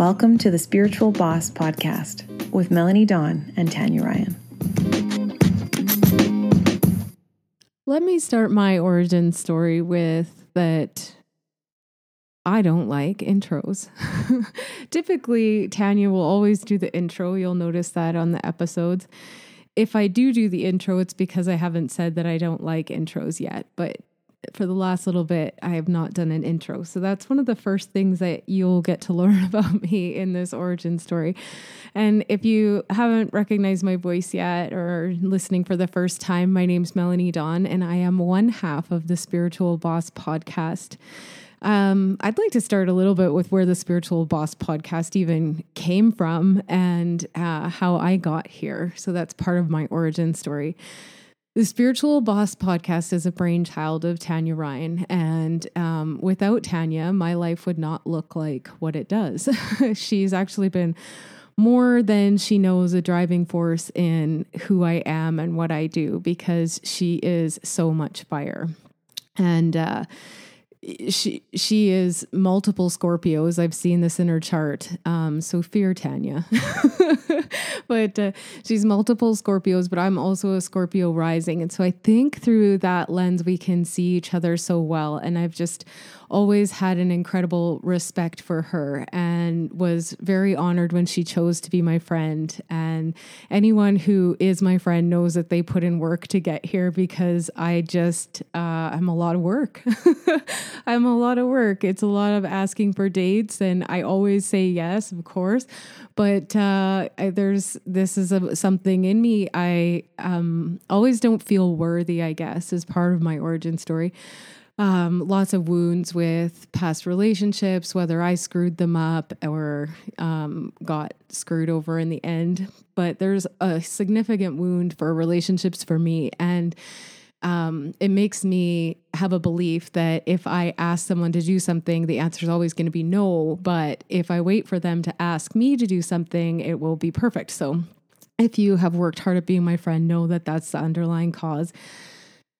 Welcome to the Spiritual Boss Podcast with Melanie Dawn and Tanya Ryan. Let me start my origin story with that I don't like intros. Typically, Tanya will always do the intro. You'll notice that on the episodes. If I do do the intro, it's because I haven't said that I don't like intros yet. But for the last little bit, I have not done an intro. So that's one of the first things that you'll get to learn about me in this origin story. And if you haven't recognized my voice yet or listening for the first time, my name's Melanie Dawn, and I am one half of the Spiritual Boss podcast. Um, I'd like to start a little bit with where the Spiritual Boss podcast even came from and uh, how I got here. So that's part of my origin story. The Spiritual Boss podcast is a brainchild of Tanya Ryan. And um, without Tanya, my life would not look like what it does. She's actually been more than she knows a driving force in who I am and what I do because she is so much fire. And, uh, she she is multiple Scorpios. I've seen this in her chart. Um, so fear Tanya, but uh, she's multiple Scorpios. But I'm also a Scorpio rising, and so I think through that lens we can see each other so well. And I've just always had an incredible respect for her and was very honored when she chose to be my friend. And anyone who is my friend knows that they put in work to get here because I just, uh, I'm a lot of work. I'm a lot of work. It's a lot of asking for dates, and I always say yes, of course. But uh, I, there's this is a, something in me. I um, always don't feel worthy. I guess is part of my origin story um, lots of wounds with past relationships, whether I screwed them up or um, got screwed over in the end. But there's a significant wound for relationships for me. And um, it makes me have a belief that if I ask someone to do something, the answer is always going to be no. But if I wait for them to ask me to do something, it will be perfect. So if you have worked hard at being my friend, know that that's the underlying cause.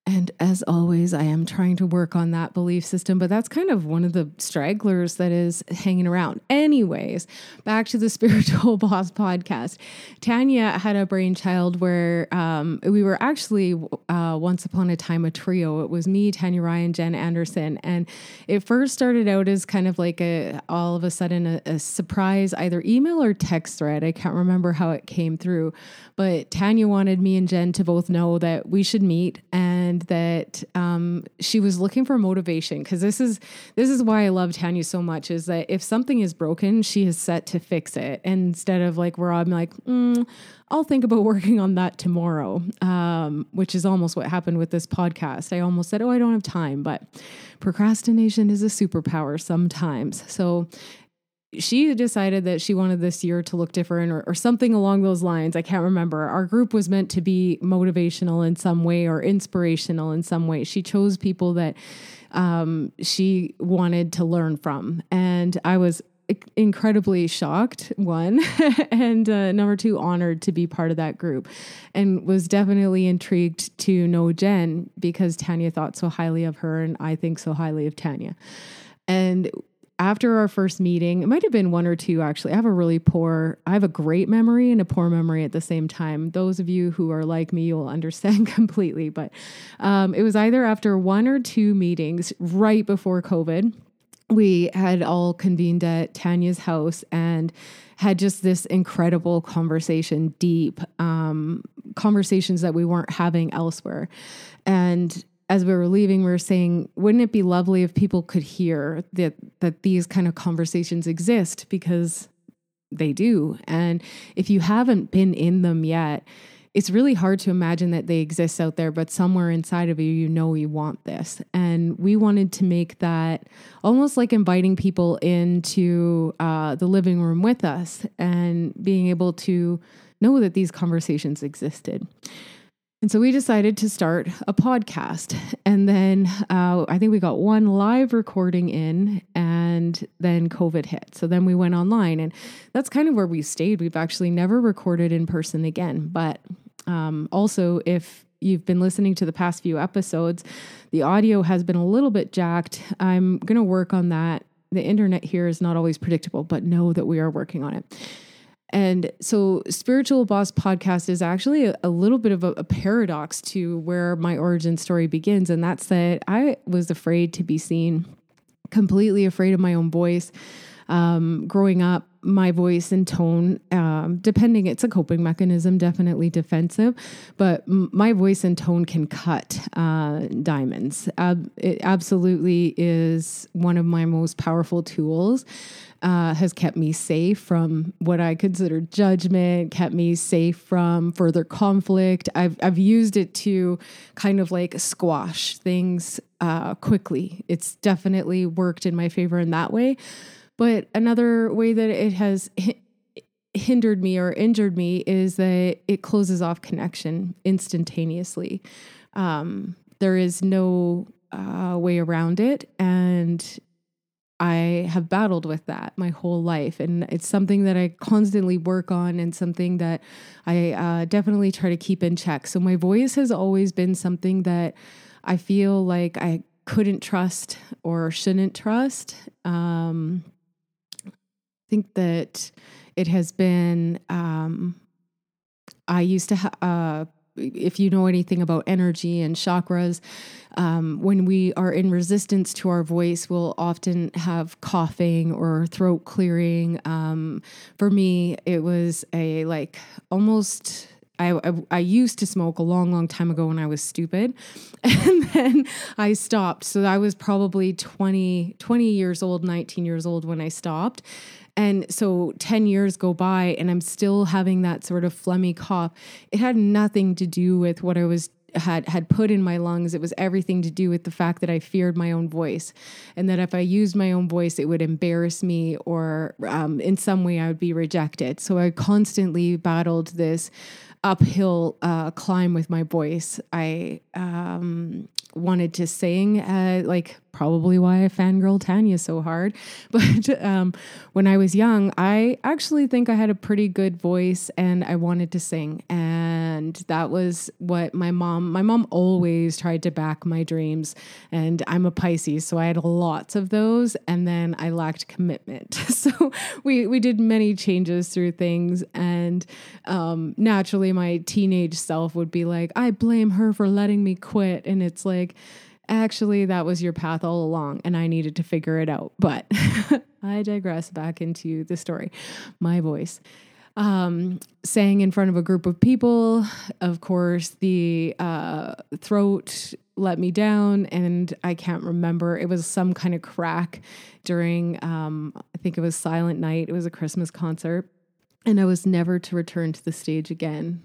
And as always, I am trying to work on that belief system, but that's kind of one of the stragglers that is hanging around. Anyways, back to the Spiritual Boss podcast. Tanya had a brainchild where um, we were actually uh, once upon a time a trio. It was me, Tanya Ryan, Jen Anderson. And it first started out as kind of like a all of a sudden a, a surprise, either email or text thread. I can't remember how it came through, but Tanya wanted me and Jen to both know that we should meet and that um, she was looking for motivation because this is this is why I love Tanya so much is that if something is broken, she is set to fix it instead of like where I'm like, mm, I'll think about working on that tomorrow, um, which is almost what happened with this podcast. I almost said, oh, I don't have time, but procrastination is a superpower sometimes. So she decided that she wanted this year to look different or, or, something along those lines. I can't remember. Our group was meant to be motivational in some way or inspirational in some way. She chose people that um, she wanted to learn from. And I was incredibly shocked, one, and uh, number two, honored to be part of that group, and was definitely intrigued to know Jen because Tanya thought so highly of her, and I think so highly of Tanya. And after our first meeting, it might have been one or two actually. I have a really poor, I have a great memory and a poor memory at the same time. Those of you who are like me, you'll understand completely. But um, it was either after one or two meetings right before COVID. We had all convened at Tanya's house and had just this incredible conversation, deep um, conversations that we weren't having elsewhere. And as we were leaving, we were saying, wouldn't it be lovely if people could hear that that these kind of conversations exist because they do. And if you haven't been in them yet, it's really hard to imagine that they exist out there, but somewhere inside of you, you know you want this. And we wanted to make that almost like inviting people into uh, the living room with us and being able to know that these conversations existed. And so we decided to start a podcast. And then uh, I think we got one live recording in, and then COVID hit. So then we went online, and that's kind of where we stayed. We've actually never recorded in person again. But um, also, if you've been listening to the past few episodes, the audio has been a little bit jacked. I'm going to work on that the internet here is not always predictable, but know that we are working on it. And so, Spiritual Boss podcast is actually a, a little bit of a, a, paradox to where my origin story begins. And that's that I was afraid to be seen, completely afraid of my own voice. Um, growing up, my voice and tone, um, depending, it's a coping mechanism, definitely defensive, but m- my voice and tone can cut uh, diamonds. Ab- it absolutely is one of my most powerful tools. Uh, has kept me safe from what I consider judgment, kept me safe from further conflict. I've, I've used it to kind of like squash things uh, quickly. It's definitely worked in my favor in that way. But another way that it has hindered me or injured me is that it closes off connection instantaneously. Um, there is no uh, way around it. And I have battled with that my whole life. And it's something that I constantly work on and something that I uh, definitely try to keep in check. So my voice has always been something that I feel like I couldn't trust or shouldn't trust. Um, think that it has been. Um, I used to. Ha- uh, if you know anything about energy and chakras, um, when we are in resistance to our voice, we'll often have coughing or throat clearing. Um, for me, it was a like almost I, I, I, used to smoke a long, long time ago when I was stupid. And then I stopped. So I was probably 20, 20 years old, 19 years old when I stopped. And so 10 years go by and I'm still having that sort of phlegmy cough. It had nothing to do with what I was had had put in my lungs. It was everything to do with the fact that I feared my own voice and that if I used my own voice it would embarrass me or um, in some way I would be rejected. So I constantly battled this uphill uh, climb with my voice. I um, wanted to sing, uh, like probably why I fangirl Tanya so hard. But um, when I was young, I actually think I had a pretty good voice and I wanted to sing. And that was what my mom, my mom always tried to back my dreams. And I'm a Pisces, so I had lots of those. And then I lacked commitment. so we, we did many changes through things. And um, naturally, my teenage self would be like, I blame her for letting me quit. And it's like, actually, that was your path all along, and I needed to figure it out. But I digress back into the story. My voice. Um, sang in front of a group of people. Of course, the uh, throat let me down, and I can't remember. It was some kind of crack during, um, I think it was Silent Night. It was a Christmas concert and I was never to return to the stage again,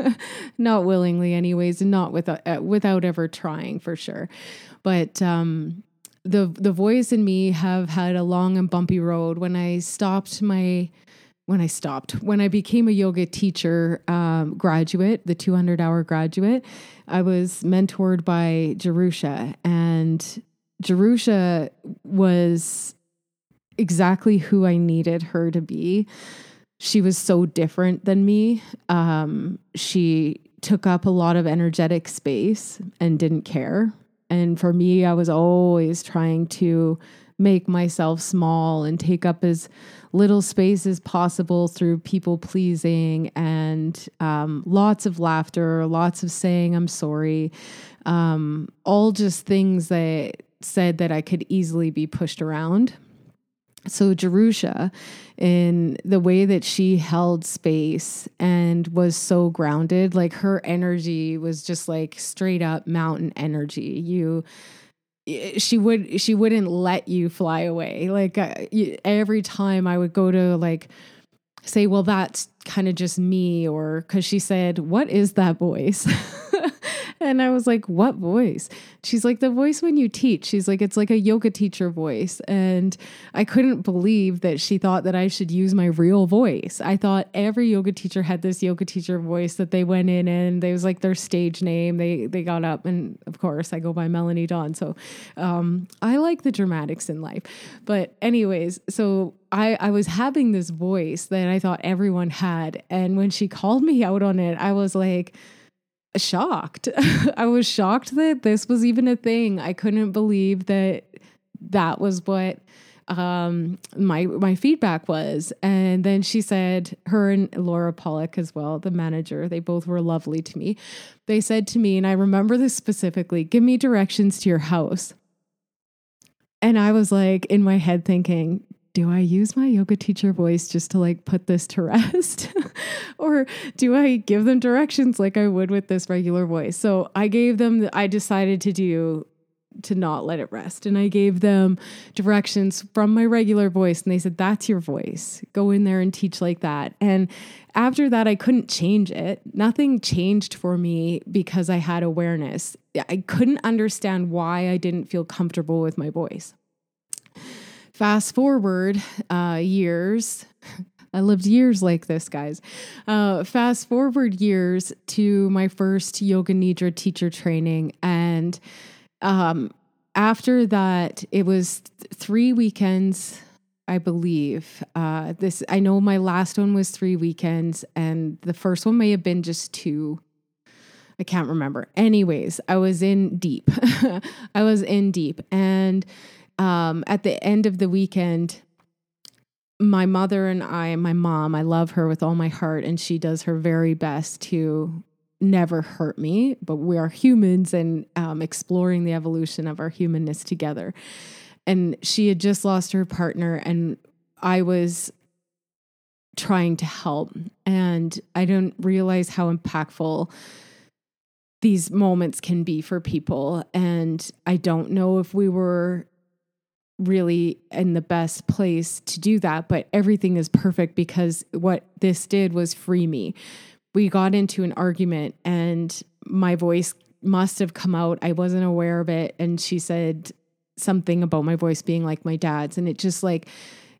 not willingly, anyways, and not without uh, without ever trying for sure. But um, the the voice and me have had a long and bumpy road. When I stopped my when I stopped, when I became a yoga teacher um, graduate, the 200 hour graduate, I was mentored by Jerusha, and Jerusha was exactly who I needed her to be she was so different than me. Um, she took up a lot of energetic space and didn't care. And for me, I was always trying to make myself small and take up as little space as possible through people pleasing and um, lots of laughter, lots of saying I'm sorry, um, all just things that said that I could easily be pushed around. So, Jerusha, in the way that she held space and was so grounded, like her energy was just like straight up mountain energy. You, she would, she wouldn't let you fly away. Like uh, every time I would go to like, say, well, that's kind of just me, or because she said, What is that voice? And I was like, what voice? She's like, the voice when you teach. She's like, it's like a yoga teacher voice. And I couldn't believe that she thought that I should use my real voice. I thought every yoga teacher had this yoga teacher voice that they went in and they was like their stage name. They they got up and of course I go by Melanie Dawn. So um, I like the dramatics in life. But anyways, so I, I was having this voice that I thought everyone had. And when she called me out on it, I was like, shocked. I was shocked that this was even a thing. I couldn't believe that that was what um, my my feedback was. And then she said, her and Laura Pollock as well, the manager, they both were lovely to me. They said to me, and I remember this specifically, give me directions to your house. And I was like in my head thinking, do I use my yoga teacher voice just to like put this to rest? or do I give them directions like I would with this regular voice? So I gave them, I decided to do to not let it rest. And I gave them directions from my regular voice. And they said, That's your voice. Go in there and teach like that. And after that, I couldn't change it. Nothing changed for me because I had awareness. I couldn't understand why I didn't feel comfortable with my voice. Fast forward uh, years. I lived years like this, guys. Uh, fast forward years to my first Yoga Nidra teacher training. And um, after that, it was th- three weekends, I believe. Uh, this I know my last one was three weekends, and the first one may have been just two. I can't remember. Anyways, I was in deep. I was in deep, and um, at the end of the weekend, my mother and I, my mom, I love her with all my heart, and she does her very best to never hurt me, but we are humans and um, exploring the evolution of our humanness together. And she had just lost her partner, and I was trying to help. And I don't realize how impactful these moments can be for people. And I don't know if we were really in the best place to do that, but everything is perfect because what this did was free me we got into an argument and my voice must have come out. I wasn't aware of it. And she said something about my voice being like my dad's. And it just like,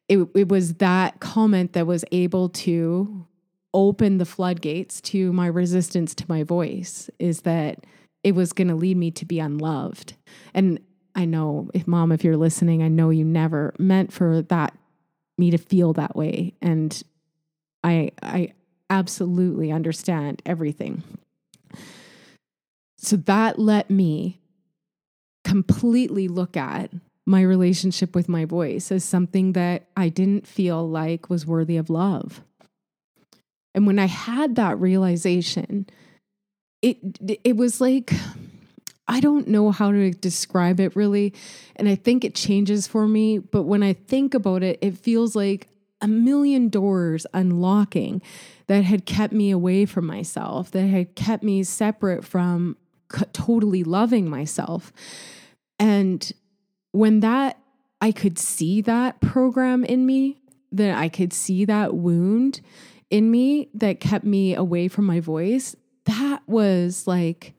it, it was that comment that was able to open the floodgates to my resistance to my voice is that it was going to lead me to be unloved. And I know if mom, if you're listening, I know you never meant for that me to feel that way. And I, I, absolutely understand everything. So that let me completely look at my relationship with my voice as something that I didn't feel like was worthy of love. And when I had that realization, it it was like I don't know how to describe it really, and I think it changes for me, but when I think about it, it feels like a million doors unlocking that had kept me away from myself, that had kept me separate from totally loving myself. And when that, I could see that program in me, that I could see that wound in me that kept me away from my voice, that was like,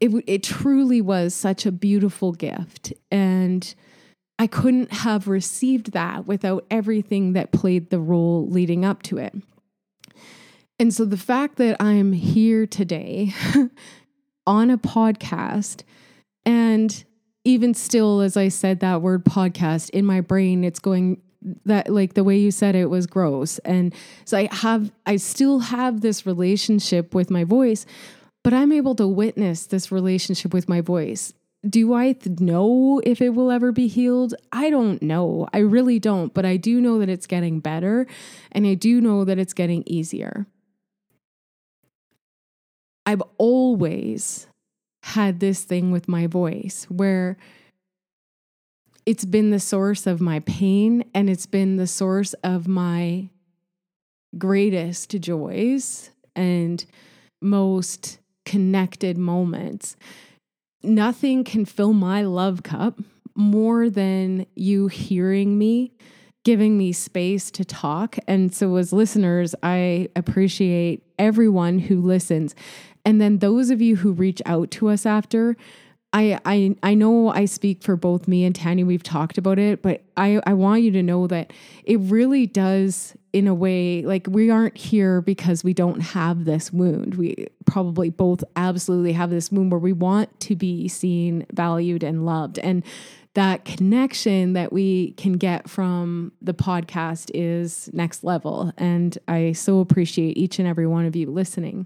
it, it truly was such a beautiful gift. And I couldn't have received that without everything that played the role leading up to it. And so the fact that I'm here today on a podcast, and even still, as I said that word podcast in my brain, it's going that like the way you said it was gross. And so I have, I still have this relationship with my voice, but I'm able to witness this relationship with my voice. Do I th- know if it will ever be healed? I don't know. I really don't, but I do know that it's getting better and I do know that it's getting easier. I've always had this thing with my voice where it's been the source of my pain and it's been the source of my greatest joys and most connected moments. Nothing can fill my love cup more than you hearing me, giving me space to talk. And so, as listeners, I appreciate everyone who listens. And then those of you who reach out to us after, I, I I know I speak for both me and Tanya. We've talked about it, but I, I want you to know that it really does, in a way, like we aren't here because we don't have this wound. We probably both absolutely have this wound where we want to be seen, valued, and loved. And that connection that we can get from the podcast is next level. And I so appreciate each and every one of you listening.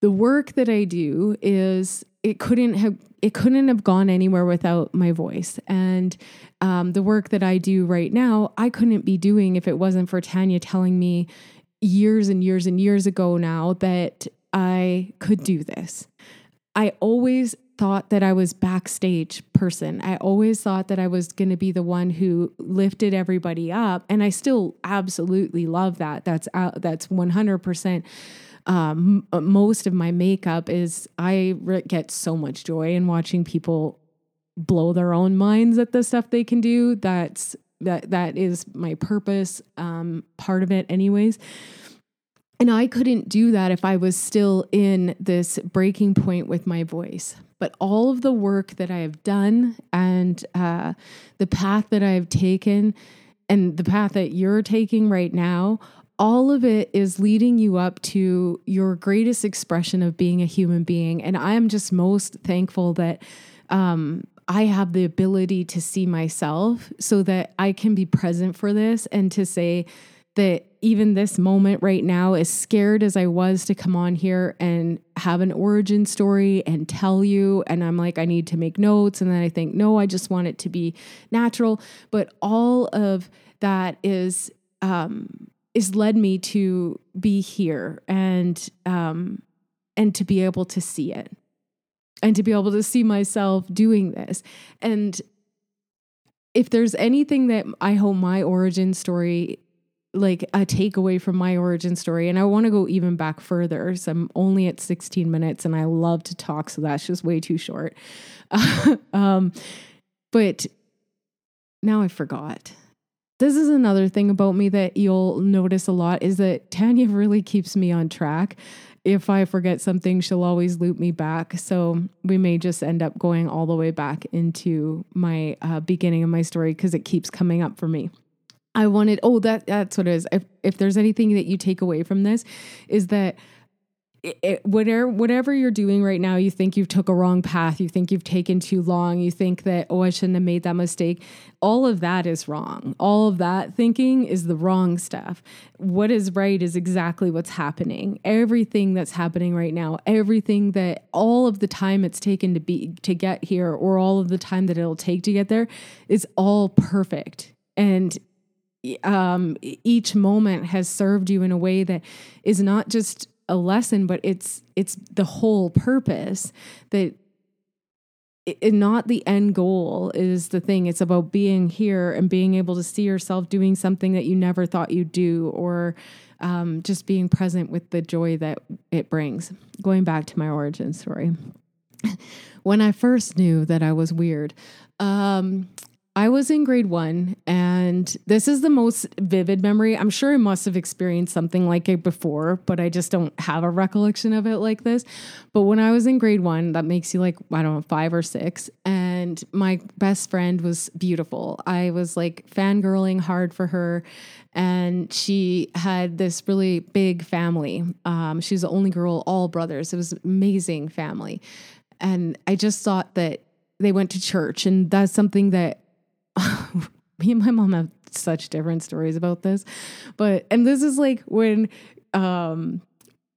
The work that I do is it couldn't have it couldn't have gone anywhere without my voice and um, the work that I do right now I couldn't be doing if it wasn't for Tanya telling me years and years and years ago now that I could do this. I always thought that I was backstage person. I always thought that I was going to be the one who lifted everybody up and I still absolutely love that. That's uh, that's 100% um, most of my makeup is I re- get so much joy in watching people blow their own minds at the stuff they can do. That's that that is my purpose, um, part of it, anyways. And I couldn't do that if I was still in this breaking point with my voice. But all of the work that I have done and uh, the path that I've taken and the path that you're taking right now, all of it is leading you up to your greatest expression of being a human being. And I am just most thankful that um, I have the ability to see myself so that I can be present for this and to say, that even this moment right now, as scared as I was to come on here and have an origin story and tell you, and I'm like, I need to make notes. And then I think, no, I just want it to be natural. But all of that is, um, is led me to be here and, um, and to be able to see it and to be able to see myself doing this. And if there's anything that I hope my origin story like a takeaway from my origin story and i want to go even back further so i'm only at 16 minutes and i love to talk so that's just way too short um, but now i forgot this is another thing about me that you'll notice a lot is that tanya really keeps me on track. If i forget something she'll always loop me back. So we may just end up going all the way back into my uh, beginning of my story because it keeps coming up for me. I wanted, oh, that that's what it is. If if there's anything that you take away from this, is that it, it, whatever whatever you're doing right now, you think you've took a wrong path, you think you've taken too long, you think that oh I shouldn't have made that mistake. All of that is wrong. All of that thinking is the wrong stuff. What is right is exactly what's happening. Everything that's happening right now, everything that all of the time it's taken to be to get here, or all of the time that it'll take to get there, is all perfect. And um, each moment has served you in a way that is not just a lesson, but it's it's the whole purpose that it, not the end goal is the thing. It's about being here and being able to see yourself doing something that you never thought you'd do, or um, just being present with the joy that it brings. Going back to my origin story, when I first knew that I was weird, um, I was in grade one, and this is the most vivid memory. I'm sure I must have experienced something like it before, but I just don't have a recollection of it like this. But when I was in grade one, that makes you like, I don't know, five or six. And my best friend was beautiful. I was like fangirling hard for her. And she had this really big family. Um, she was the only girl, all brothers. It was amazing family. And I just thought that they went to church. And that's something that me and my mom have such different stories about this. But and this is like when um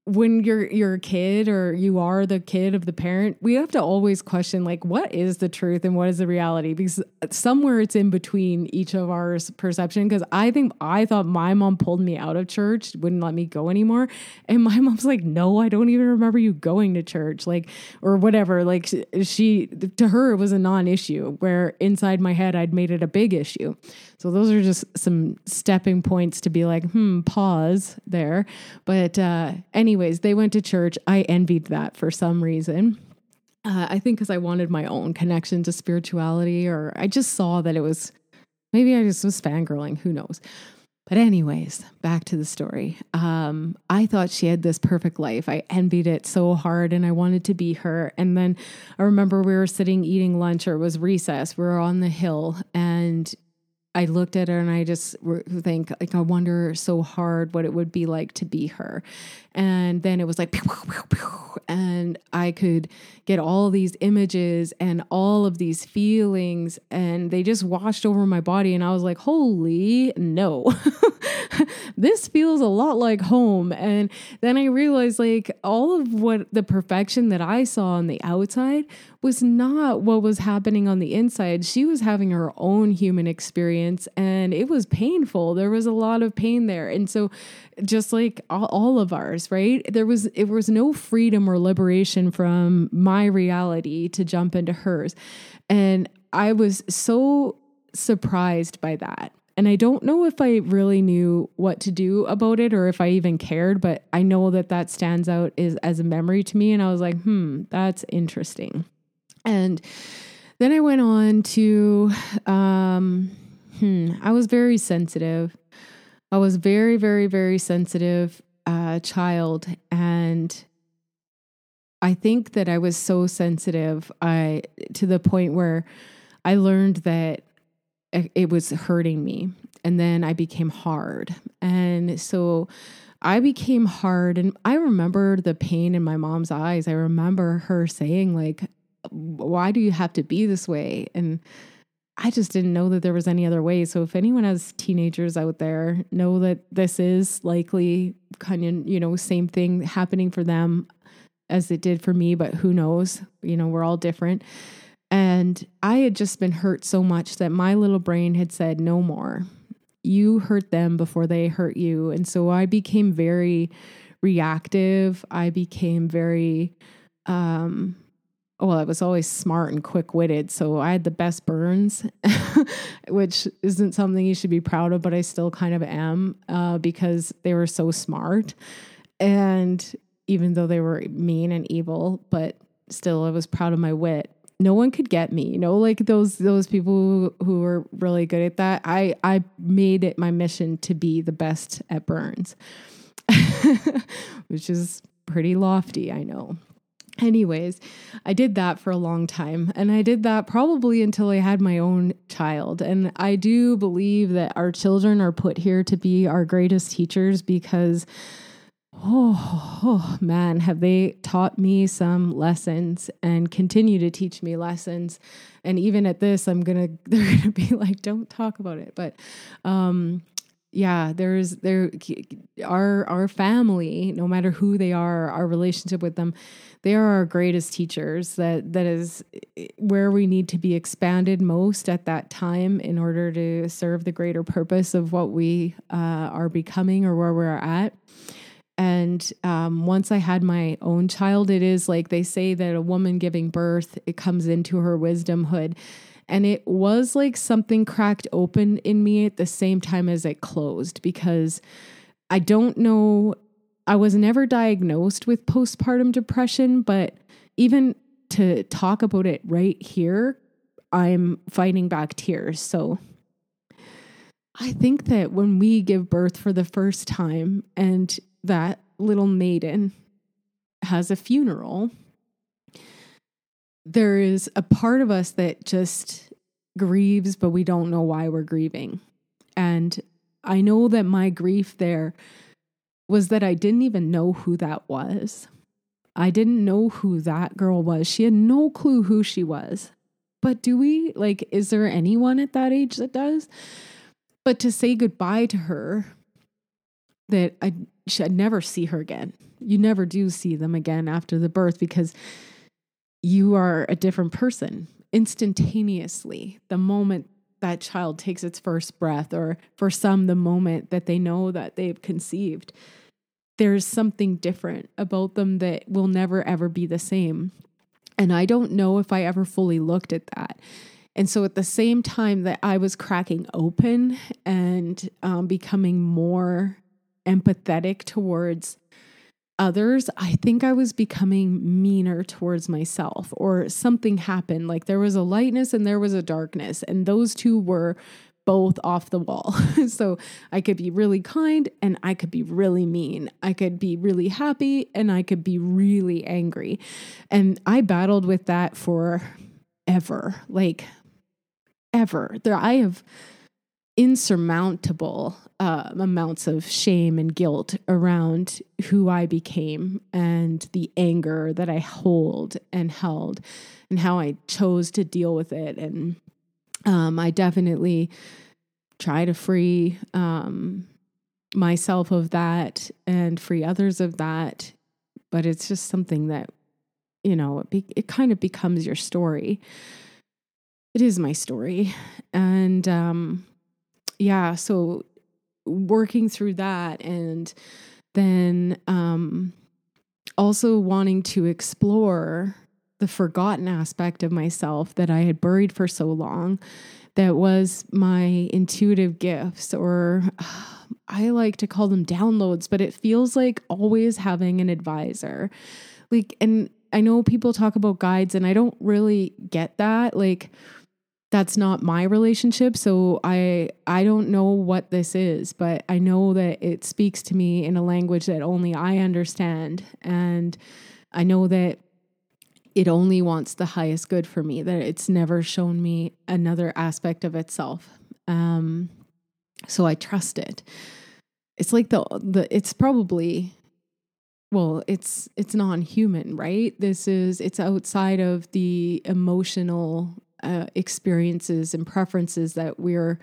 when you're you're a kid or you are the kid of the parent, we have to always question like what is the truth and what is the reality because uh, somewhere it's in between each of our perception because I think I thought my mom pulled me out of church, wouldn't let me go anymore, and my mom's like, "No, I don't even remember you going to church." Like or whatever, like she to her it was a non-issue where inside my head I'd made it a big issue. So those are just some stepping points to be like, "Hmm, pause there." But uh anyways, they went to church. I envied that for some reason. Uh, I think because I wanted my own connection to spirituality, or I just saw that it was maybe I just was fangirling, who knows. But, anyways, back to the story. Um, I thought she had this perfect life. I envied it so hard and I wanted to be her. And then I remember we were sitting eating lunch or it was recess. We were on the hill and I looked at her and I just think like I wonder so hard what it would be like to be her. And then it was like pew, pew, pew, and I could get all these images and all of these feelings and they just washed over my body and I was like, "Holy no." this feels a lot like home. And then I realized like all of what the perfection that I saw on the outside was not what was happening on the inside. She was having her own human experience and it was painful. There was a lot of pain there. And so just like all, of ours, right? There was it was no freedom or liberation from my reality to jump into hers. And I was so surprised by that. And I don't know if I really knew what to do about it or if I even cared, but I know that that stands out is as a memory to me. And I was like, hmm, that's interesting. And then I went on to, um, hmm, I was very sensitive. I was very, very, very sensitive uh, child. And I think that I was so sensitive I to the point where I learned that it was hurting me. And then I became hard. And so I became hard. And I remember the pain in my mom's eyes. I remember her saying, like, why do you have to be this way? And I just didn't know that there was any other way. So if anyone has teenagers out there, know that this is likely kind of, you know, same thing happening for them as it did for me, but who knows? You know, we're all different. And I had just been hurt so much that my little brain had said, no more. You hurt them before they hurt you. And so I became very reactive. I became very, um, well, I was always smart and quick witted. So I had the best burns, which isn't something you should be proud of, but I still kind of am uh, because they were so smart. And even though they were mean and evil, but still I was proud of my wit no one could get me. You know like those those people who, who were really good at that. I i made it my mission to be the best at burns which is pretty lofty i know. Anyways i did that for a long time and i did that probably until i had my own child. And i do believe that our children are put here to be our greatest teachers because Oh, oh, man, have they taught me some lessons and continue to teach me lessons. And even at this, I'm gonna they're gonna be like, don't talk about it. But um yeah, there's there our our family, no matter who they are, our relationship with them, they are our greatest teachers. That that is where we need to be expanded most at that time in order to serve the greater purpose of what we uh, are becoming or where we're at. And um, once I had my own child, it is like they say that a woman giving birth, it comes into her wisdomhood. And it was like something cracked open in me at the same time as it closed because I don't know, I was never diagnosed with postpartum depression, but even to talk about it right here, I'm fighting back tears. So I think that when we give birth for the first time and that little maiden has a funeral, there is a part of us that just grieves, but we don't know why we're grieving. And I know that my grief there was that I didn't even know who that was. I didn't know who that girl was. She had no clue who she was. But do we? Like, is there anyone at that age that does? But to say goodbye to her that I should never see her again. You never do see them again after the birth because you are a different person instantaneously. The moment that child takes its first breath, or for some, the moment that they know that they've conceived, there's something different about them that will never ever be the same. And I don't know if I ever fully looked at that. And so, at the same time that I was cracking open and um, becoming more empathetic towards others, I think I was becoming meaner towards myself, or something happened. Like there was a lightness and there was a darkness, and those two were both off the wall. so I could be really kind and I could be really mean. I could be really happy and I could be really angry. And I battled with that for ever, like ever. There I have insurmountable uh, amounts of shame and guilt around who I became and the anger that I hold and held and how I chose to deal with it. And um, I definitely try to free um, myself of that and free others of that. But it's just something that, you know, it, be, it kind of becomes your story. It is my story. And um, yeah, so working through that and then um, also wanting to explore the forgotten aspect of myself that I had buried for so long that was my intuitive gifts or I like to call them downloads, but it feels like always having an advisor. Like, and I know people talk about guides, and I don't really get that. Like, that's not my relationship so i i don't know what this is but i know that it speaks to me in a language that only i understand and i know that it only wants the highest good for me that it's never shown me another aspect of itself. Um so i trust it. It's like the the it's probably well it's it's non-human right? This is it's outside of the emotional uh, experiences and preferences that we're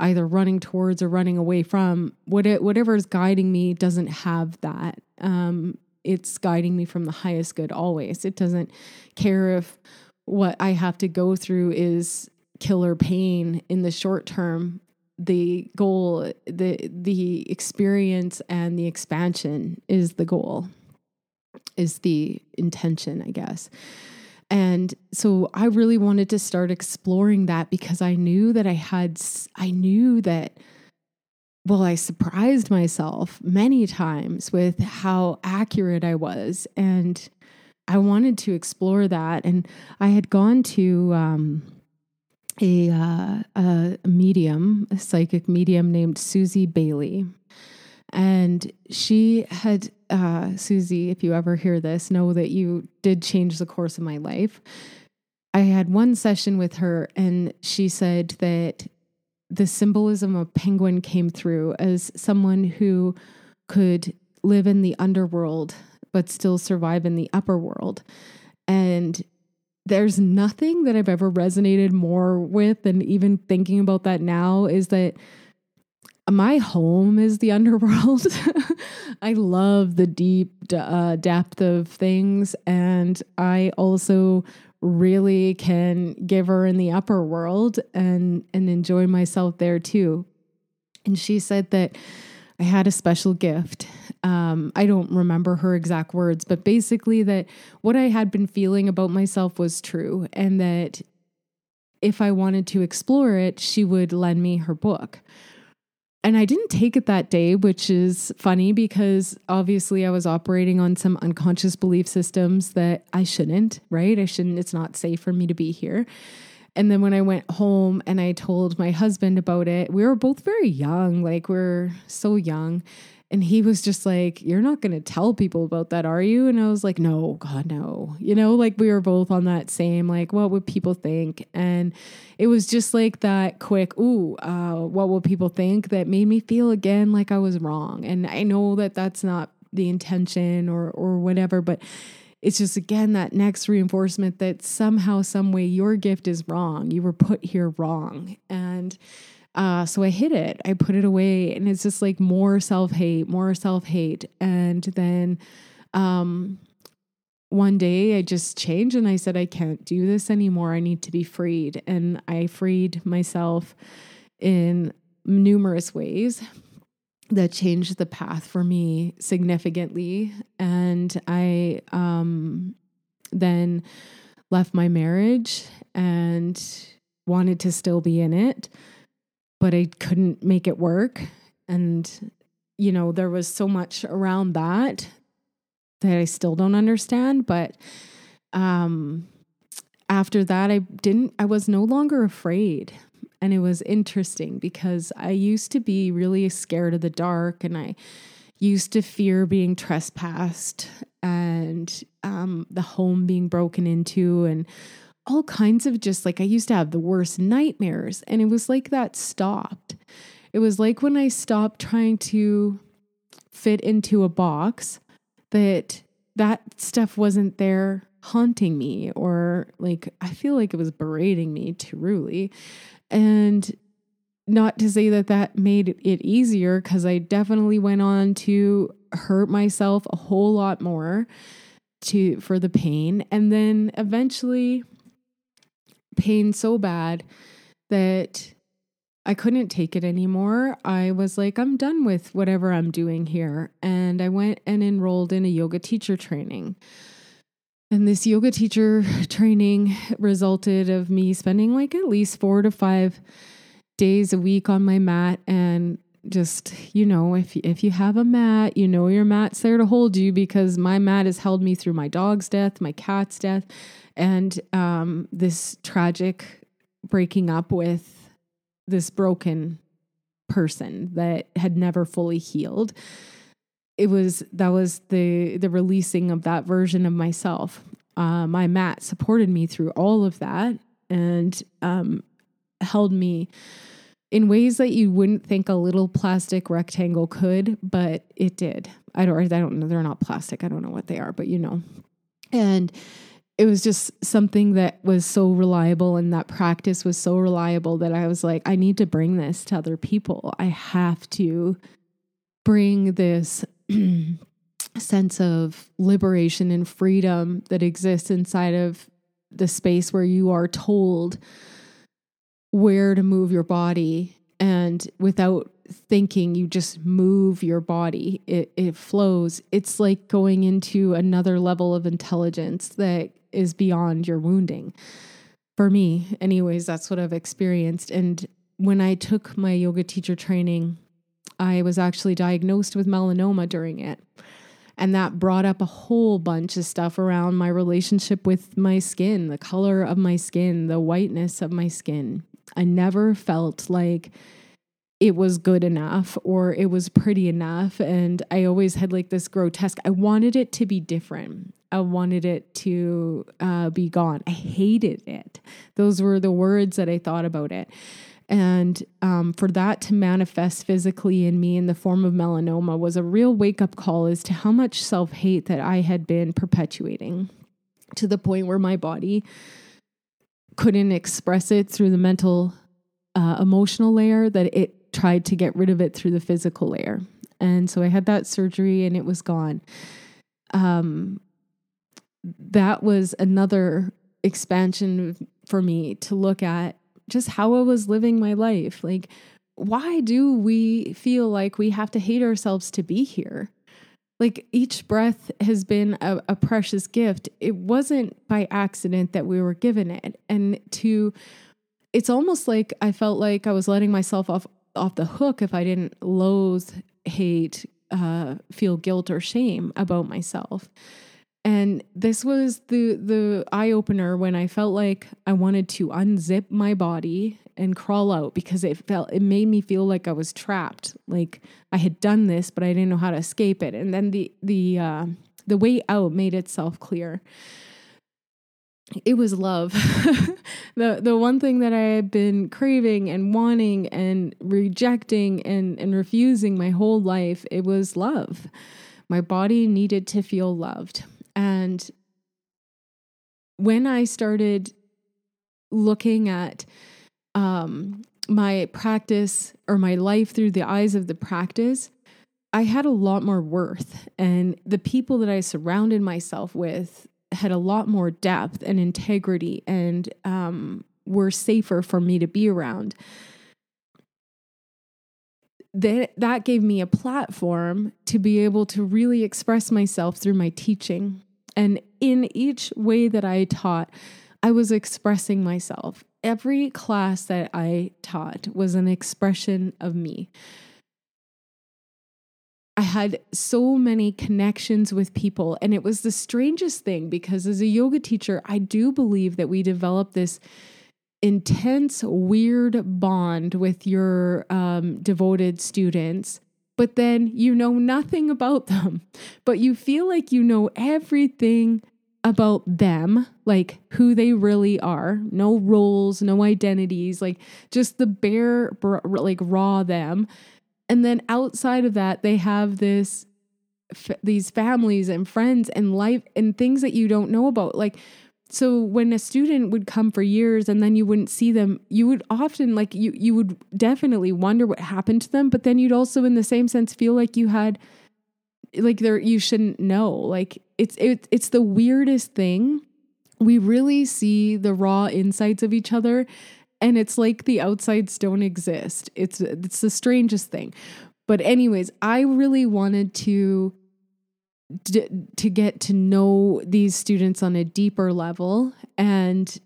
either running towards or running away from. What it, whatever is guiding me doesn't have that. Um, it's guiding me from the highest good always. It doesn't care if what i have to go through is killer pain in the short term. The goal the the experience and the expansion is the goal is the intention i guess and so I really wanted to start exploring that because I knew that I had, I knew that, well, I surprised myself many times with how accurate I was. And I wanted to explore that. And I had gone to, um, a, uh, a medium, a psychic medium named Susie Bailey. And she had, uh, Susie, if you ever hear this, know that you did change the course of my life. I had one session with her, and she said that the symbolism of penguin came through as someone who could live in the underworld but still survive in the upper world. And there's nothing that I've ever resonated more with and even thinking about that now is that my home is the underworld. I love the deep uh, depth of things. And I also really can give her in the upper world and, and enjoy myself there too. And she said that I had a special gift. Um, I don't remember her exact words, but basically, that what I had been feeling about myself was true, and that if I wanted to explore it, she would lend me her book and I didn't take it that day, which is funny because obviously I was operating on some unconscious belief systems that I shouldn't, right? I shouldn't, it's not safe for me to be here. And then when I went home and I told my husband about it, we were both very young, like we're so young. And he was just like, You're not going to tell people about that, are you? And I was like, No, God, no. You know, like we were both on that same, like, what would people think? And it was just like that quick, Ooh, uh, what will people think? That made me feel again like I was wrong. And I know that that's not the intention or, or whatever, but it's just again that next reinforcement that somehow, some way, your gift is wrong. You were put here wrong. And, uh, so I hid it. I put it away, and it's just like more self hate, more self hate. And then um, one day I just changed and I said, I can't do this anymore. I need to be freed. And I freed myself in numerous ways that changed the path for me significantly. And I um, then left my marriage and wanted to still be in it but I couldn't make it work. And, you know, there was so much around that that I still don't understand. But um, after that, I didn't, I was no longer afraid. And it was interesting because I used to be really scared of the dark and I used to fear being trespassed and um, the home being broken into and all kinds of just like I used to have the worst nightmares. And it was like that stopped. It was like when I stopped trying to fit into a box that that stuff wasn't there haunting me or like I feel like it was berating me truly. And not to say that that made it easier because I definitely went on to hurt myself a whole lot more to for the pain and then eventually pain so bad that I couldn't take it anymore. I was like, I'm done with whatever I'm doing here. And I went and enrolled in a yoga teacher training. And this yoga teacher training resulted of me spending like at least four to five days a week on my mat and just you know if if you have a mat you know your mat's there to hold you because my mat has held me through my dog's death my cat's death and um, this tragic breaking up with this broken person that had never fully healed. It was that was the the releasing of that version of myself. Uh, my mat supported me through all of that and um, held me in ways that you wouldn't think a little plastic rectangle could, but it did. I don't, I don't know. They're not plastic. I don't know what they are, but you know. And it was just something that was so reliable and that practice was so reliable that I was like, I need to bring this to other people. I have to bring this sense of liberation and freedom that exists inside of the space where you are told where to move your body. And without thinking you just move your body. It, it flows. It's like going into another level of intelligence that is beyond your wounding. For me anyways that's what i've experienced. And when i took my yoga teacher training i was actually diagnosed with melanoma during it. And that brought up a whole bunch of stuff around my relationship with my skin the color of my skin the whiteness of my skin I never felt like it was good enough or it was pretty enough. And I always had like this grotesque, I wanted it to be different. I wanted it to uh, be gone. I hated it. Those were the words that I thought about it. And um, for that to manifest physically in me in the form of melanoma was a real wake up call as to how much self hate that I had been perpetuating to the point where my body couldn't express it through the mental uh, emotional layer that it tried to get rid of it through the physical layer. And so i had that surgery and it was gone. Um, that was another expansion for me to look at just how i was living my life. Like why do we feel like we have to hate ourselves to be here like each breath has been a, a, precious gift. It wasn't by accident that we were given it. And to it's almost like I felt like I was letting myself off off the hook if I didn't loathe, hate, uh, feel guilt or shame about myself. And this was the the eye opener when I felt like I wanted to unzip my body and crawl out because it felt it made me feel like I was trapped. Like I had done this, but I didn't know how to escape it. And then the the uh, the way out made itself clear. It was love. the the one thing that I had been craving and wanting and rejecting and, and refusing my whole life, it was love. My body needed to feel loved. And when I started looking at um, my practice or my life through the eyes of the practice, I had a lot more worth. And the people that I surrounded myself with had a lot more depth and integrity and um, were safer for me to be around. That, that gave me a platform to be able to really express myself through my teaching. And in each way that I taught, I was expressing myself every class that I taught was an expression of me. I had so many connections with people, and it was the strangest thing because as a yoga teacher, I do believe that we develop this intense, weird bond with your um, devoted students. But then you know nothing about them, but you feel like you know everything about them, like who they really are, no roles, no identities, like just the bare, like raw them. And then outside of that, they have this, f- these families and friends and life and things that you don't know about. Like so when a student would come for years and then you wouldn't see them, you would often like you you would definitely wonder what happened to them, but then you'd also in the same sense feel like you had like there you shouldn't know. Like it's it, it's the weirdest thing. We really see the raw insides of each other and it's like the outsides don't exist. It's it's the strangest thing. But anyways, I really wanted to to get to know these students on a deeper level and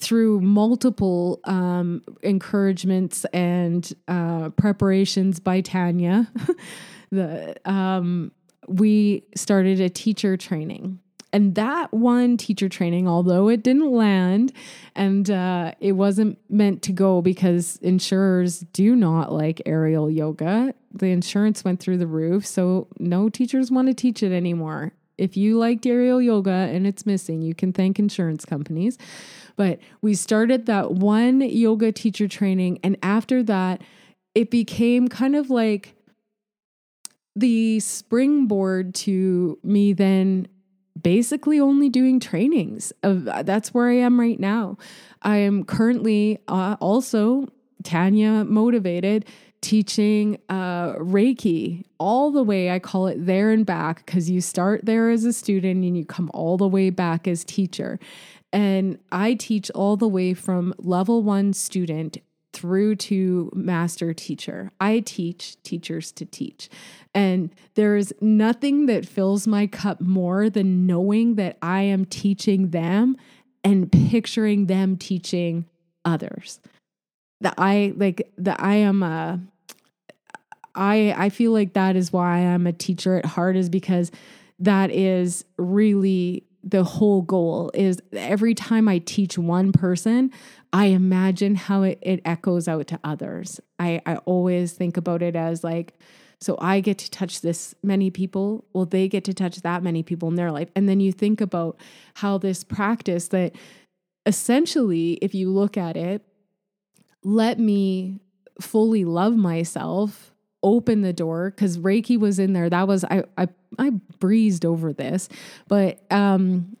through multiple um, encouragements and uh, preparations by Tanya, the um, we started a teacher training. And that one teacher training, although it didn't land and uh, it wasn't meant to go because insurers do not like aerial yoga, the insurance went through the roof. So no teachers want to teach it anymore. If you liked aerial yoga and it's missing, you can thank insurance companies. But we started that one yoga teacher training. And after that, it became kind of like the springboard to me then basically only doing trainings. Of that's where I am right now. I am currently uh, also Tanya motivated teaching uh, Reiki all the way. I call it there and back because you start there as a student and you come all the way back as teacher. And I teach all the way from level one student through to master teacher. I teach teachers to teach. And there's nothing that fills my cup more than knowing that I am teaching them and picturing them teaching others. That I like that I am a I I feel like that is why I'm a teacher at heart is because that is really the whole goal is every time I teach one person, I imagine how it, it echoes out to others. I, I always think about it as like, so I get to touch this many people. Well, they get to touch that many people in their life. And then you think about how this practice that essentially, if you look at it, let me fully love myself, open the door, because Reiki was in there. That was I I I breezed over this, but um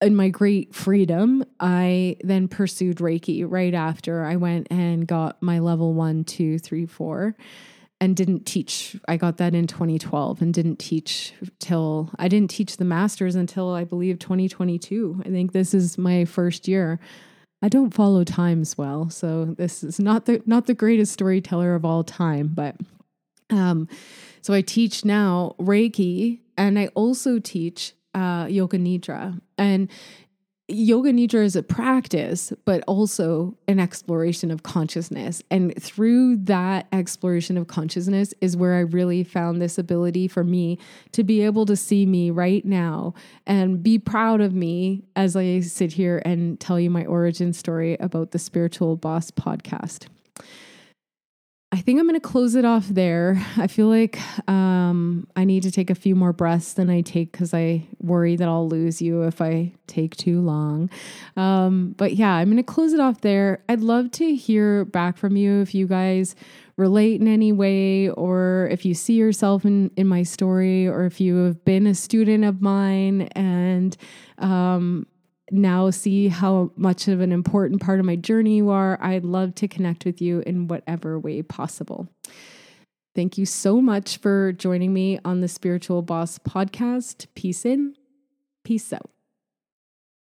in my great freedom, I then pursued Reiki right after I went and got my level one, two, three, four, and didn't teach. I got that in 2012 and didn't teach till I didn't teach the masters until I believe 2022. I think this is my first year. I don't follow times well, so this is not the not the greatest storyteller of all time, but um, so I teach now Reiki, and I also teach uh, yoga nidra. And yoga nidra is a practice, but also an exploration of consciousness. And through that exploration of consciousness is where I really found this ability for me to be able to see me right now and be proud of me as I sit here and tell you my origin story about the Spiritual Boss podcast. I think I'm going to close it off there. I feel like um, I need to take a few more breaths than I take because I worry that I'll lose you if I take too long. Um, but yeah, I'm going to close it off there. I'd love to hear back from you if you guys relate in any way or if you see yourself in, in my story or if you have been a student of mine and um, now see how much of an important part of my journey you are. I'd love to connect with you in whatever way possible. Thank you so much for joining me on the Spiritual Boss podcast. Peace in, peace out.